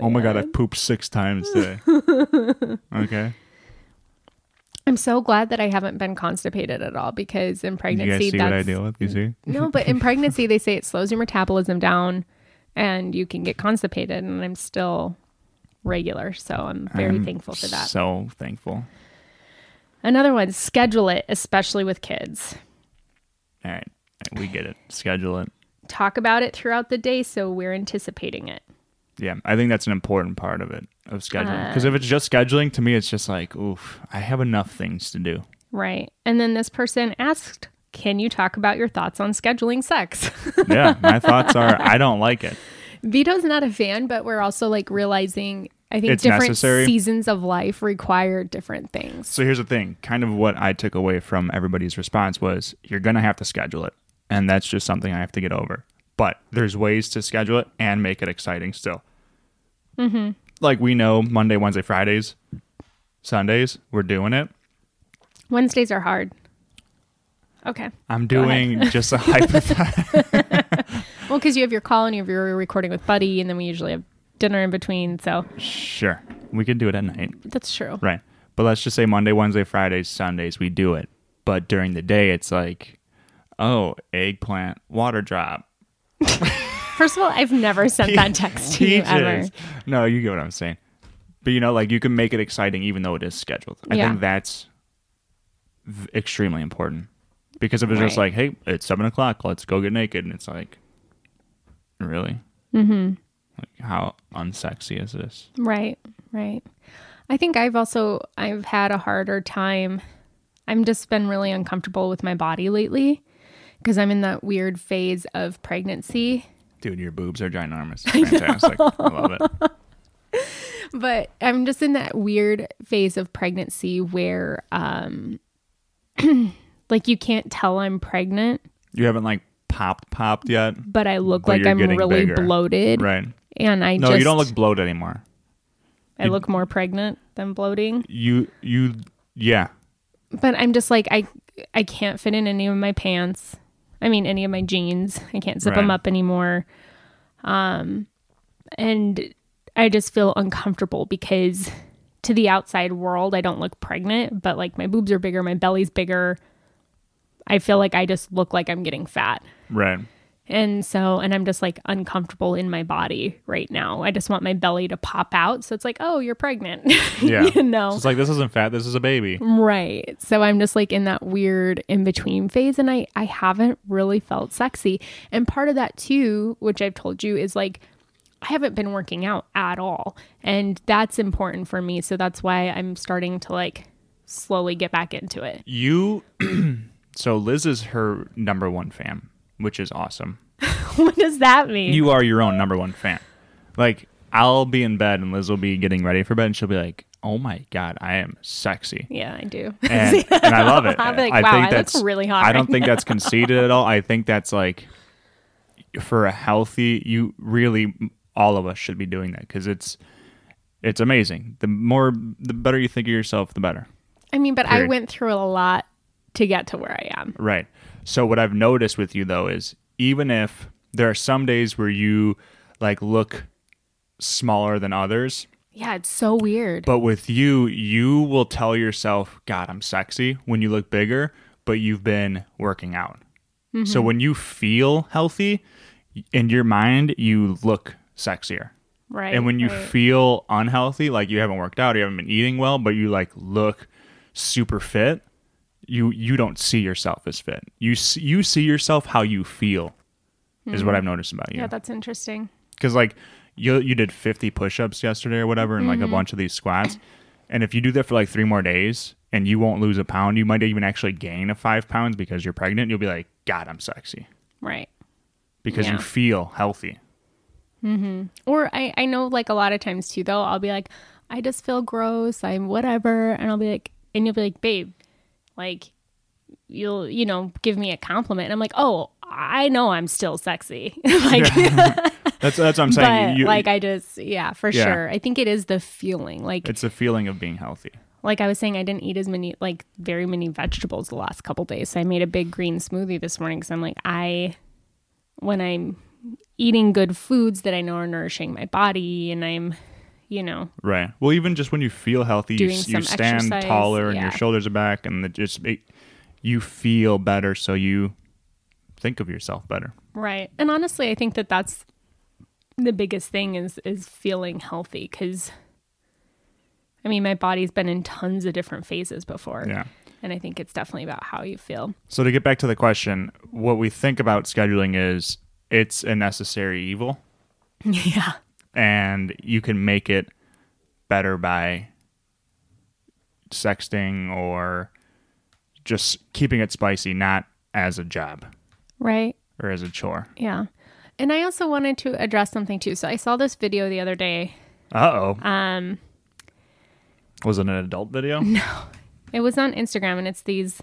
Oh my god, I pooped six times today. Okay. I'm so glad that I haven't been constipated at all because in pregnancy, You guys see what I that's deal with? You see? No, but in [LAUGHS] pregnancy they say it slows your metabolism down and you can get constipated and I'm still regular, so I'm very I'm thankful for that. So thankful. Another one, schedule it, especially with kids. All right. We get it. Schedule it. Talk about it throughout the day so we're anticipating it. Yeah, I think that's an important part of it of scheduling. Uh, Because if it's just scheduling, to me, it's just like, oof, I have enough things to do. Right. And then this person asked, Can you talk about your thoughts on scheduling sex? [LAUGHS] Yeah, my thoughts are, I don't like it. Vito's not a fan, but we're also like realizing I think It's different necessary. seasons of life require different things. So here's the thing kind of what I took away from everybody's response was you're going to have to schedule it. And that's just something I have to get over. But there's ways to schedule it and make it exciting still. Mm-hmm. Like we know Monday, Wednesday, Fridays, Sundays, we're doing it. Wednesdays are hard. Okay. I'm doing [LAUGHS] just a hypothetical. Well, because you have your call and you have your recording with Buddy, and then we usually have dinner in between. So sure. We could do it at night. that's true. Right. But let's just say Monday, Wednesday, Fridays, Sundays, we do it. But during the day, it's like, oh, eggplant, water drop. [LAUGHS] First of all, I've never sent that [LAUGHS] text to you ever. Peaches. No, you get what I'm saying. But you know, like you can make it exciting even though it is scheduled. I Yeah. think that's v- extremely important. Because if it's just Right. like, hey, it's seven o'clock, let's go get naked, and it's like, really? Mm-hmm. Like, how unsexy is this? Right, right. I think I've also I've had a harder time. I'm just been really uncomfortable with my body lately because I'm in that weird phase of pregnancy. Dude, your boobs are ginormous. [LAUGHS] Fantastic. I, love it. [LAUGHS] But I'm just in that weird phase of pregnancy where um [CLEARS THROAT] like you can't tell I'm pregnant, You haven't like popped popped yet, but I look But like I'm really bigger. bloated right? and I just No, just you don't look bloated anymore. I look more pregnant than bloating. You you yeah. but I'm just like I I can't fit in any of my pants. I mean any of my jeans. I can't zip them up anymore. Um and I just feel uncomfortable because to the outside world I don't look pregnant, but like my boobs are bigger, my belly's bigger. I feel like I just look like I'm getting fat. Right. And so and I'm just like uncomfortable in my body right now. I just want my belly to pop out. So it's like, "Oh, you're pregnant." [LAUGHS] Yeah. you know. So it's like this isn't fat, this is a baby. Right. So I'm just like in that weird in between phase and I I haven't really felt sexy. And part of that too, which I've told you is like I haven't been working out at all. And that's important for me. So that's why I'm starting to like slowly get back into it. You [CLEARS THROAT] so Liz is her number one fan, which is awesome. [LAUGHS] what does that mean? You are your own number one fan. Like I'll be in bed and Liz will be getting ready for bed and she'll be like, "Oh my god, I am sexy." yeah, I do. And, [LAUGHS] and I love it. [LAUGHS] I'll be like, I "Wow, think I look that's really hot I don't right think that's conceited at all. I think that's like for a healthy you really all of us should be doing that cuz it's it's amazing. The more the better you think of yourself, the better. I mean, but I went through a lot to get to where I am. Right. So what I've noticed with you though is even if there are some days where you like look smaller than others, Yeah, it's so weird. but with you, you will tell yourself, "God, I'm sexy" when you look bigger, but you've been working out. So mm-hmm. when you feel healthy in your mind, you look sexier. right. And when you right. feel unhealthy, like you haven't worked out, or you haven't been eating well, but you like look super fit, you you don't see yourself as fit. You see, you see yourself how you feel. Is what I've noticed about you. yeah, that's interesting. Because like you you did 50 push-ups yesterday or whatever, and like a bunch of these squats, and if you do that for like three more days and you won't lose a pound, you might even actually gain a five pounds because you're pregnant. You'll be like, God, I'm sexy Right. because Yeah. you feel healthy. Mm-hmm. Or I, I know like a lot of times too though, I'll be like, I just feel gross, I'm whatever and I'll be like and you'll be like, babe, like you'll, you know, give me a compliment and I'm like, Oh, I know I'm still sexy. [LAUGHS] like [LAUGHS] That's that's what I'm saying. You- like I just yeah, for Yeah. sure. I think it is the feeling. Like it's a feeling of being healthy. like I was saying, I didn't eat as many, like very many vegetables the last couple days. So I made a big green smoothie this morning because I'm like, I, when I'm eating good foods that I know are nourishing my body and I'm, you know, Right. Well, even just when you feel healthy, you, you stand exercise, taller and your shoulders are back, and it just it, you feel better. So you think of yourself better. right. And honestly, I think that that's the biggest thing is is feeling healthy because, I mean, my body's been in tons of different phases before. Yeah. And I think it's definitely about how you feel. So to get back to the question, what we think about scheduling is it's a necessary evil, [LAUGHS] yeah. And you can make it better by sexting or just keeping it spicy, not as a job Right. or as a chore. Yeah. And I also wanted to address something too. So I saw this video the other day. Uh oh. Um, Was it an adult video? [LAUGHS] No. It was on Instagram, and it's these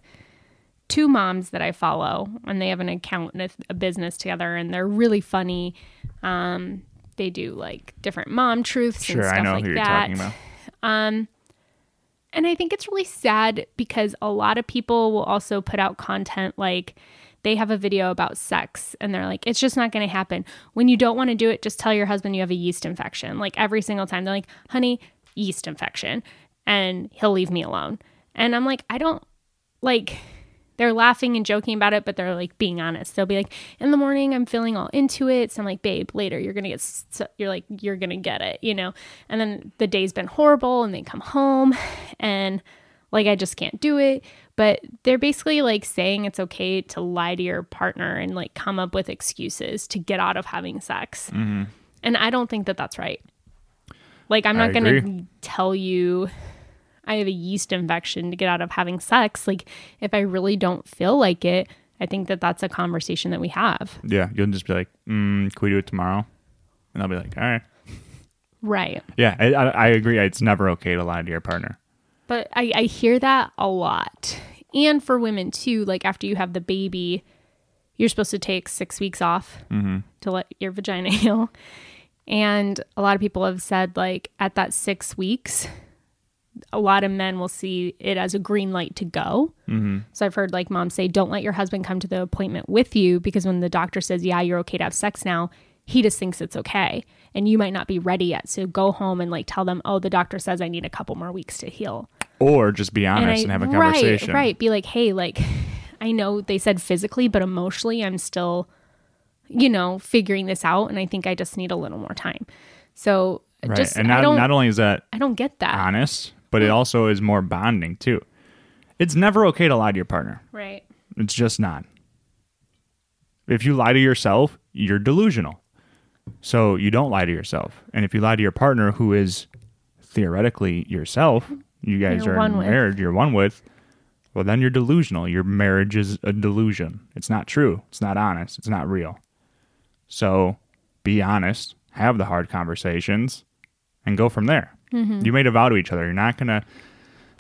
two moms that I follow, and they have an account and a, a business together, and they're really funny. Um, they do like different mom truths and stuff I know like who you're that. talking about. Um, and I think it's really sad because a lot of people will also put out content like they have a video about sex and they're like, it's just not going to happen. When you don't want to do it, just tell your husband you have a yeast infection. Like every single time, they're like, honey, yeast infection. And he'll leave me alone. And I'm like, I don't like, they're laughing and joking about it, but they're like being honest. They'll be like, in the morning, I'm feeling all into it. So I'm like, babe, later, you're going to get, s- you're like, you're going to get it, you know? And then the day's been horrible and they come home and like, I just can't do it. But they're basically like saying it's okay to lie to your partner and like come up with excuses to get out of having sex. Mm-hmm. And I don't think that that's right. Like, I'm not going to agree. tell you I have a yeast infection to get out of having sex. Like, if I really don't feel like it, I think that that's a conversation that we have. Yeah, you'll just be like, mm, "Can we do it tomorrow?" And I'll be like, "All right." Right. Yeah, I, I, I agree. It's never okay to lie to your partner. But I, I hear that a lot. And for women too, like after you have the baby, you're supposed to take six weeks off to let your vagina [LAUGHS] heal. And a lot of people have said, like, at that six weeks, a lot of men will see it as a green light to go. Mm-hmm. So I've heard like moms say, don't let your husband come to the appointment with you because when the doctor says, yeah, you're okay to have sex now, he just thinks it's okay. And you might not be ready yet. So go home and like tell them, oh, the doctor says I need a couple more weeks to heal. Or just be honest and, I- have a conversation. Right, right. Be like, hey, like, I know they said physically, but emotionally, I'm still, you know, figuring this out, and I think I just need a little more time. So Right. just, and not, not only is that I don't get that. honest, but it hmm. also is more bonding too. It's never okay to lie to your partner. right. It's just not. If you lie to yourself, you're delusional. So you don't lie to yourself. And if you lie to your partner, who is theoretically yourself, you guys You're are with. married, you're one with, well, then you're delusional. Your marriage is a delusion. It's not true. It's not honest. It's not real. So be honest, have the hard conversations, and go from there. Mm-hmm. You made a vow to each other. You're not gonna.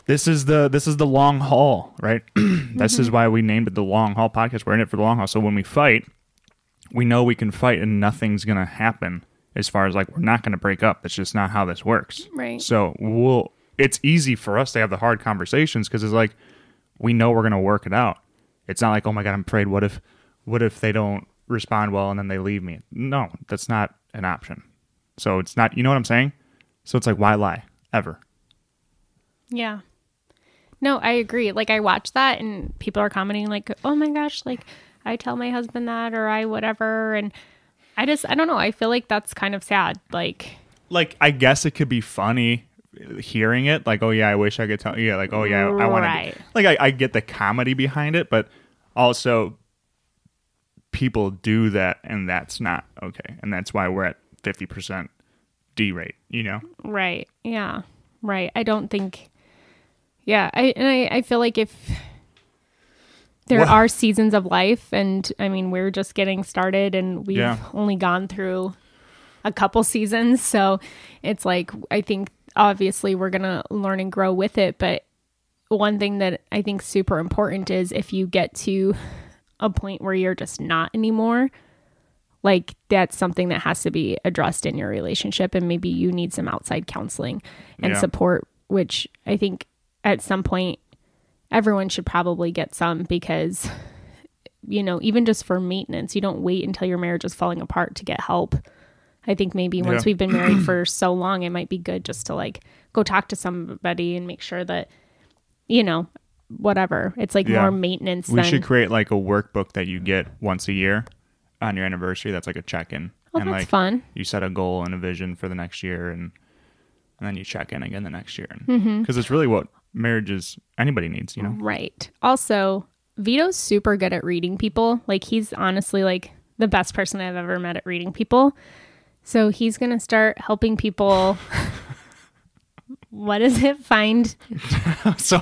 This is the this is the long haul, right? [CLEARS THROAT] this is mm-hmm. why we named it the long haul podcast. We're in it for the long haul. So when we fight, we know we can fight, and nothing's gonna happen. As far as like we're not gonna break up. It's just not how this works. Right. So we'll. It's easy for us to have the hard conversations because it's like we know we're gonna work it out. It's not like oh my god, I'm afraid. What if what if they don't respond well and then they leave me? No, that's not an option. So it's not. You know what I'm saying? So it's like why lie ever? Yeah. No, I agree. Like I watch that and people are commenting like, "Oh my gosh, like I tell my husband that or I whatever." And I just I don't know. I feel like that's kind of sad. Like like I guess it could be funny hearing it like oh yeah I wish I could tell yeah like oh yeah I want Right. to like I, I get the comedy behind it but also people do that and that's not okay and that's why we're at 50% D rate you know Right. Yeah. Right. I don't think. Yeah. I and I, I feel like if there Well- are seasons of life, and I mean we're just getting started, and we've Yeah. only gone through a couple seasons. So it's like, I think obviously we're going to learn and grow with it. But one thing that I think super important is if you get to a point where you're just not anymore, like that's something that has to be addressed in your relationship. And maybe you need some outside counseling and Yeah. support, which I think at some point everyone should probably get some because you know even just for maintenance you don't wait until your marriage is falling apart to get help i think maybe once Yeah. we've been married [CLEARS THROAT] for so long it might be good just to like go talk to somebody and make sure that you know whatever it's like Yeah. more maintenance We than should create like a workbook that you get once a year on your anniversary. That's like a check-in, oh and that's like fun you set a goal and a vision for the next year, and and then you check in again the next year, because Mm-hmm. it's really what marriages anybody needs, you know. Right. Also, Vito's super good at reading people. Like he's honestly like the best person I've ever met at reading people. So he's going to start helping people [LAUGHS] what is it? Find [LAUGHS] so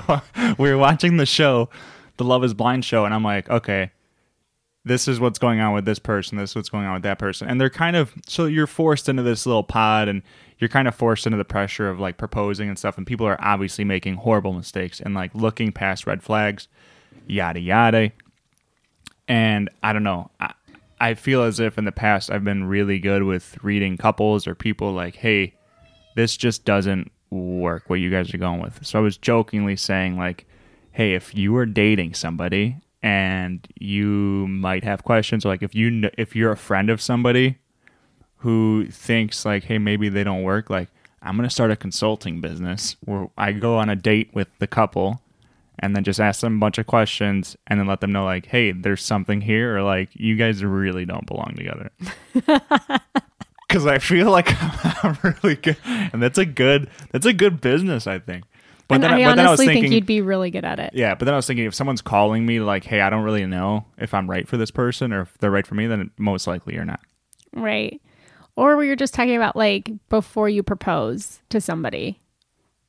we were watching the show, the Love Is Blind show, and I'm like, okay, this is what's going on with this person. This is what's going on with that person, and they're kind of so you're forced into this little pod, and you're kind of forced into the pressure of like proposing and stuff, and people are obviously making horrible mistakes and like looking past red flags, yada yada. And I don't know. I, I feel as if in the past I've been really good with reading couples or people like, hey, this just doesn't work what you guys are going with. So I was jokingly saying like, hey, if you were dating somebody and you might have questions, like if you if you're a friend of somebody who thinks like, hey, maybe they don't work, like I'm gonna start a consulting business where I go on a date with the couple and then just ask them a bunch of questions and then let them know like, hey, there's something here, or like you guys really don't belong together. [LAUGHS] Because I feel like [LAUGHS] I'm really good, and that's a good that's a good business, I think. But and then, I but then I was honestly thinking, think you'd be really good at it. yeah, but then I was thinking if someone's calling me like, hey, I don't really know if I'm right for this person or if they're right for me, then most likely you're not. Right. Or we were just talking about like before you propose to somebody.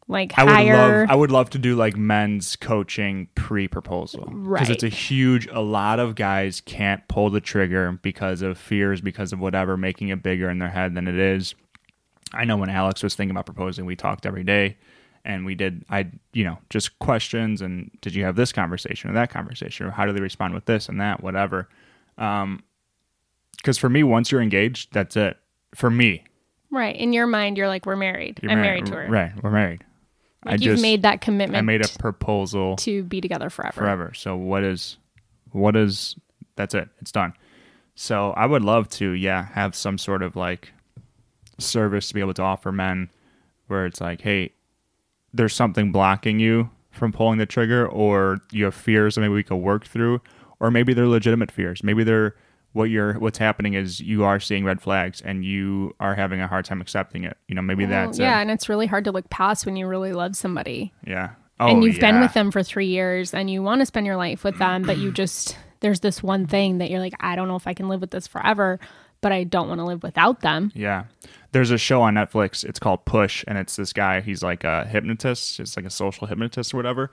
Like I would hire love I would love to do like men's coaching pre-proposal Right. because it's a huge a lot of guys can't pull the trigger because of fears because of whatever making it bigger in their head than it is. I know when Alex was thinking about proposing, we talked every day and we did I you know, just questions and did you have this conversation or that conversation or how do they respond with this and that whatever. Um cuz for me once you're engaged, that's it. For me, right. In your mind you're like we're married. you're I'm married, to her. Right, we're married. Like you've made that commitment I made a proposal to be together forever. forever. So what is what is that's it. It's done. So I would love to, yeah, have some sort of like service to be able to offer men where it's like, hey, there's something blocking you from pulling the trigger or you have fears that maybe we could work through or maybe they're legitimate fears. Maybe they're what you're what's happening is you are seeing red flags and you are having a hard time accepting it. You know, maybe Well, that's yeah, it. and it's really hard to look past when you really love somebody. Yeah. Oh, and you've been with them for three years and you want to spend your life with them, but you [CLEARS THROAT] just, there's this one thing that you're like, I don't know if I can live with this forever, but I don't want to live without them. Yeah. There's a show on Netflix. It's called Push, and it's this guy. He's like a hypnotist. It's like a social hypnotist or whatever.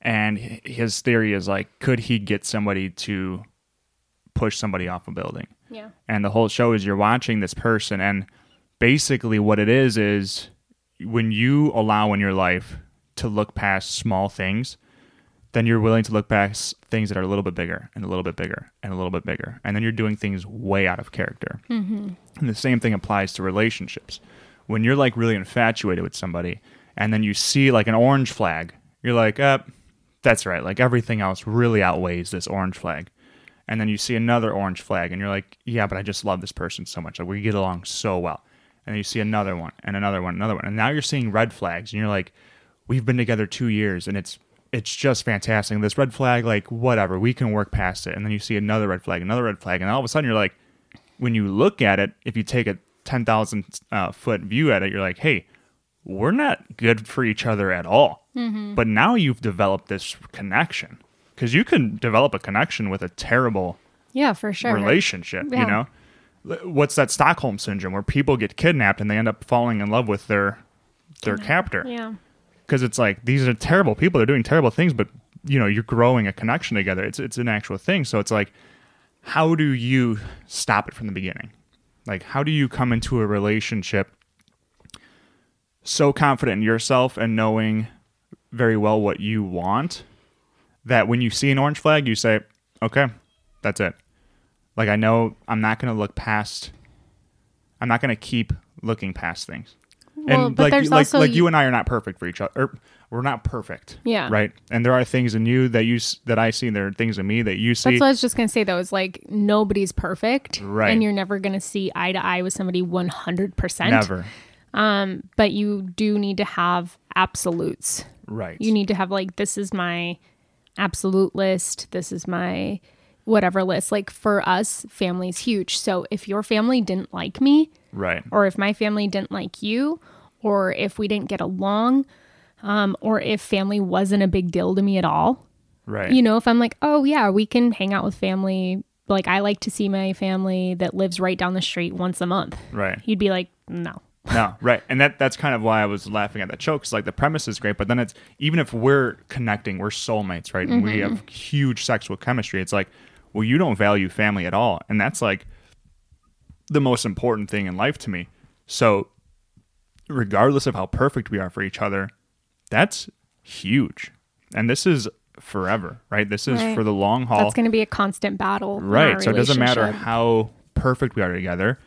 And his theory is like, could he get somebody to push somebody off a building? Yeah. And the whole show is you're watching this person, and basically what it is is when you allow in your life to look past small things, then you're willing to look past things that are a little bit bigger and a little bit bigger and a little bit bigger. And then you're doing things way out of character. And the same thing applies to relationships. When you're like really infatuated with somebody and then you see like an orange flag, you're like, uh, that's right. Like everything else really outweighs this orange flag. And then you see another orange flag and you're like, yeah, but I just love this person so much. Like we get along so well. And then you see another one and another one, another one. And now you're seeing red flags and you're like, we've been together two years and it's it's just fantastic. This red flag, like whatever, we can work past it. And then you see another red flag, another red flag, and all of a sudden you're like, when you look at it, if you take a ten thousand uh, foot view at it, you're like, hey, we're not good for each other at all. But now you've developed this connection because you can develop a connection with a terrible Yeah, for sure. relationship. Yeah. You know, what's that Stockholm syndrome where people get kidnapped and they end up falling in love with their their captor? Yeah. Because it's like these are terrible people they're doing terrible things but you know you're growing a connection together it's it's an actual thing so it's like how do you stop it from the beginning Like, how do you come into a relationship so confident in yourself and knowing very well what you want that when you see an orange flag, you say, okay, that's it. Like, I know I'm not going to look past, I'm not going to keep looking past things. Well, and but like, there's like, also like you and I are not perfect for each other. Or we're not perfect. Yeah. Right. And there are things in you that you that I see. And there are things in me that you see. That's what I was just gonna say though. Is like nobody's perfect, Right. And you're never gonna see eye to eye with somebody 100. percent Never. Um, but you do need to have absolutes. Right. You need to have like this is my absolute list. This is my whatever list. Like for us, family's huge. So if your family didn't like me, right. or if my family didn't like you, or if we didn't get along, um, or if family wasn't a big deal to me at all, Right. you know, if I'm like, oh yeah, we can hang out with family. Like I like to see my family that lives right down the street once a month. right. You'd be like, no. No, right, and that that's kind of why I was laughing at that show because like the premise is great, but then it's even if we're connecting, we're soulmates, right? And we Mm-hmm. have huge sexual chemistry. It's like, well, you don't value family at all, and that's like the most important thing in life to me. So, regardless of how perfect we are for each other, that's huge, and this is forever, right? This is Right. for the long haul. That's going to be a constant battle. Right. So it doesn't matter how perfect we are together.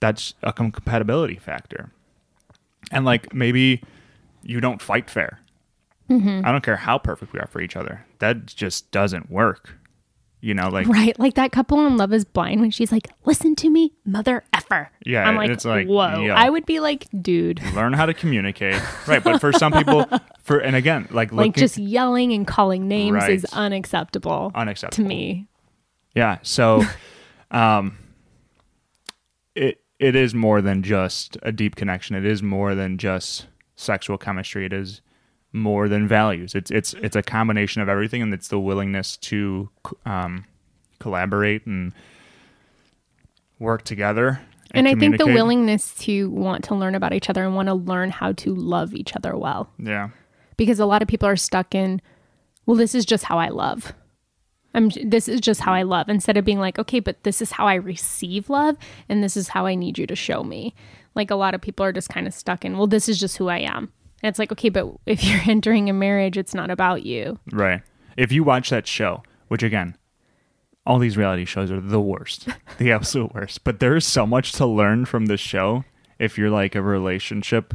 That's a compatibility factor. And like maybe you don't fight fair. Mm-hmm. I don't care how perfect we are for each other. That just doesn't work. You know, like Right, like that couple on Love Is Blind when she's like, "Listen to me, mother effer." Yeah, I'm like, it's like, whoa. yo. I would be like, dude, learn how to communicate. right. But for some people, [LAUGHS] for and again, like like just yelling and calling names is unacceptable, unacceptable to me. Yeah. So, [LAUGHS] um, it it is more than just a deep connection. It is more than just sexual chemistry. It is more than values. It's it's it's a combination of everything, and it's the willingness to um, collaborate and work together. And, I think the willingness to want to learn about each other and want to learn how to love each other well. Yeah. because a lot of people are stuck in well this is just how i love i'm this is just how i love instead of being like okay but this is how i receive love and this is how i need you to show me like a lot of people are just kind of stuck in well this is just who i am and it's like okay but if [LAUGHS] you're entering a marriage it's not about you Right. If you watch that show, which again, all these reality shows are the worst, [LAUGHS] the absolute worst. But there is so much to learn from this show if you're like a relationship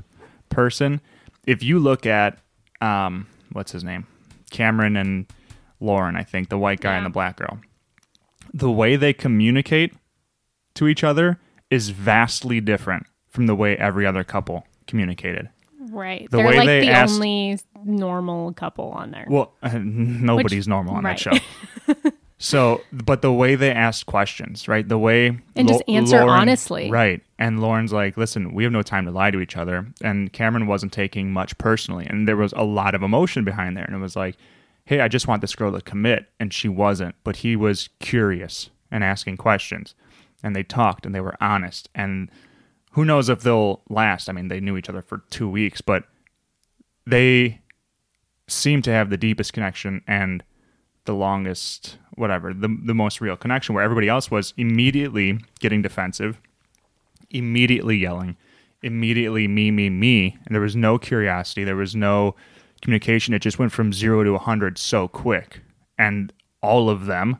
person. If you look at, um, what's his name? Cameron and Lauren, I think, the white guy and the black girl. The way they communicate to each other is vastly different from the way every other couple communicated. Right The they're way like they the asked- only normal couple on there Well, [LAUGHS] nobody's normal on right. that show. [LAUGHS] so, but the way they asked questions, right? The way And just answer honestly. right? And Lauren's like, "Listen, we have no time to lie to each other." And Cameron wasn't taking much personally, and there was a lot of emotion behind there. And it was like, "Hey, I just want this girl to commit," and she wasn't. But he was curious and asking questions, and they talked and they were honest. And who knows if they'll last? I mean, they knew each other for two weeks, but they seem to have the deepest connection and the longest whatever the, the most real connection where everybody else was immediately getting defensive immediately yelling immediately me me me and there was no curiosity there was no communication. It just went from 0 to 100 so quick. And all of them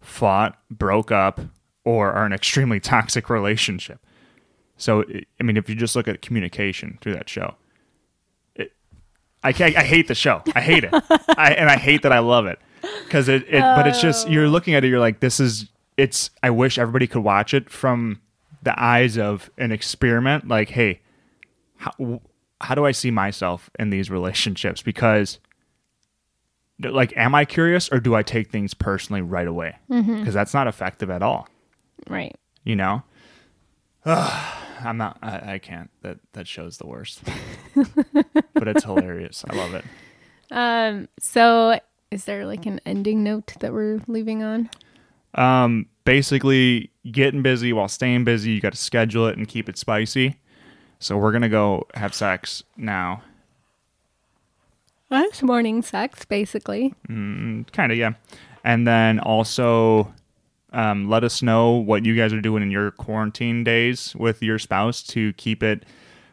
fought broke up or are an extremely [LAUGHS] toxic relationship so i mean if you just look at communication through that show I, can't, I hate the show. I hate it, [LAUGHS] I, and I hate that I love it because it, it. But it's just you're oh. looking at it. You're like, this is. It's. I wish everybody could watch it from the eyes of an experiment. Like, hey, how how do I see myself in these relationships? Because, like, am I curious or do I take things personally right away? Mm-hmm. Because that's not effective at all. right You know. [SIGHS] [SIGHS] [SIGHS] I'm not. I, I can't. That that show's the worst. [LAUGHS] but it's hilarious. I love it. um so is there like an ending note that we're leaving on Um, basically, getting busy while staying busy. You got to schedule it and keep it spicy. So we're gonna go have sex now. That's morning sex, basically. Kind of, yeah. And then also, Um, let us know what you guys are doing in your quarantine days with your spouse to keep it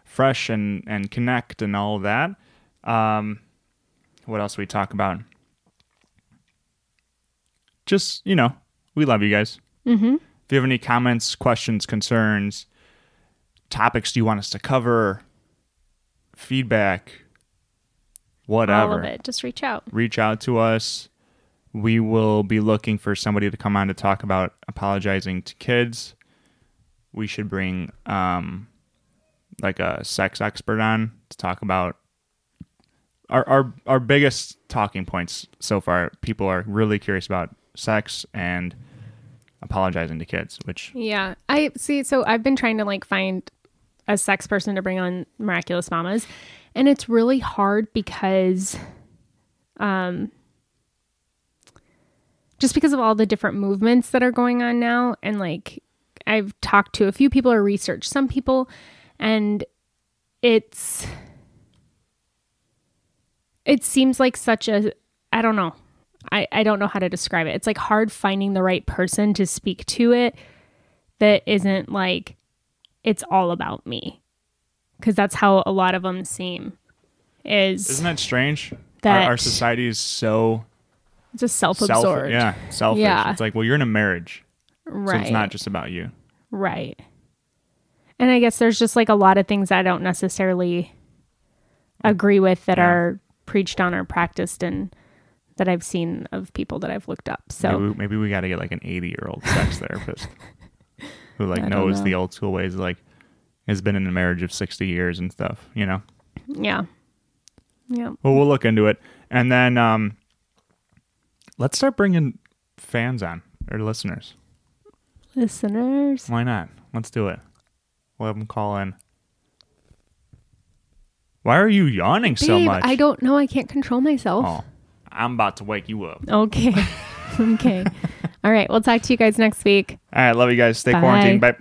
fresh and, and connect and all of that. Um, what else we talk about? Just, you know, we love you guys. Mm-hmm. If you have any comments, questions, concerns, topics do you want us to cover, feedback, whatever, All of it. Just reach out. reach out to us. We will be looking for somebody to come on to talk about apologizing to kids. We should bring um, like a sex expert on to talk about our, our our biggest talking points so far. People are really curious about sex and apologizing to kids, which Yeah. I see. So I've been trying to like find a sex person to bring on Miraculous Mamas. And it's really hard because, um, just because of all the different movements that are going on now. And like, I've talked to a few people or researched some people, and it's, it seems like such a, I don't know. I, I don't know how to describe it. It's like hard finding the right person to speak to it that isn't like it's all about me because that's how a lot of them seem is isn't that strange? That- our, our society is so just self, self-absorbed yeah, selfish. Yeah. It's like, well, you're in a marriage, right so it's not just about you. right and i guess there's just like a lot of things i don't necessarily agree with that Yeah. are preached on or practiced and that i've seen of people that i've looked up so maybe, maybe we got to get like an 80 year old sex [LAUGHS] therapist who like I knows know. the old school ways like has been in a marriage of 60 years and stuff you know yeah yeah well we'll look into it and then um let's start bringing fans on or listeners. Listeners. Why not? Let's do it. We'll have them call in. Why are you yawning so Babe, much? I don't know. I can't control myself. Oh i'm about to wake you up. Okay. [LAUGHS] Okay. [LAUGHS] All right. We'll talk to you guys next week. All right. Love you guys. Stay Bye. quarantined bye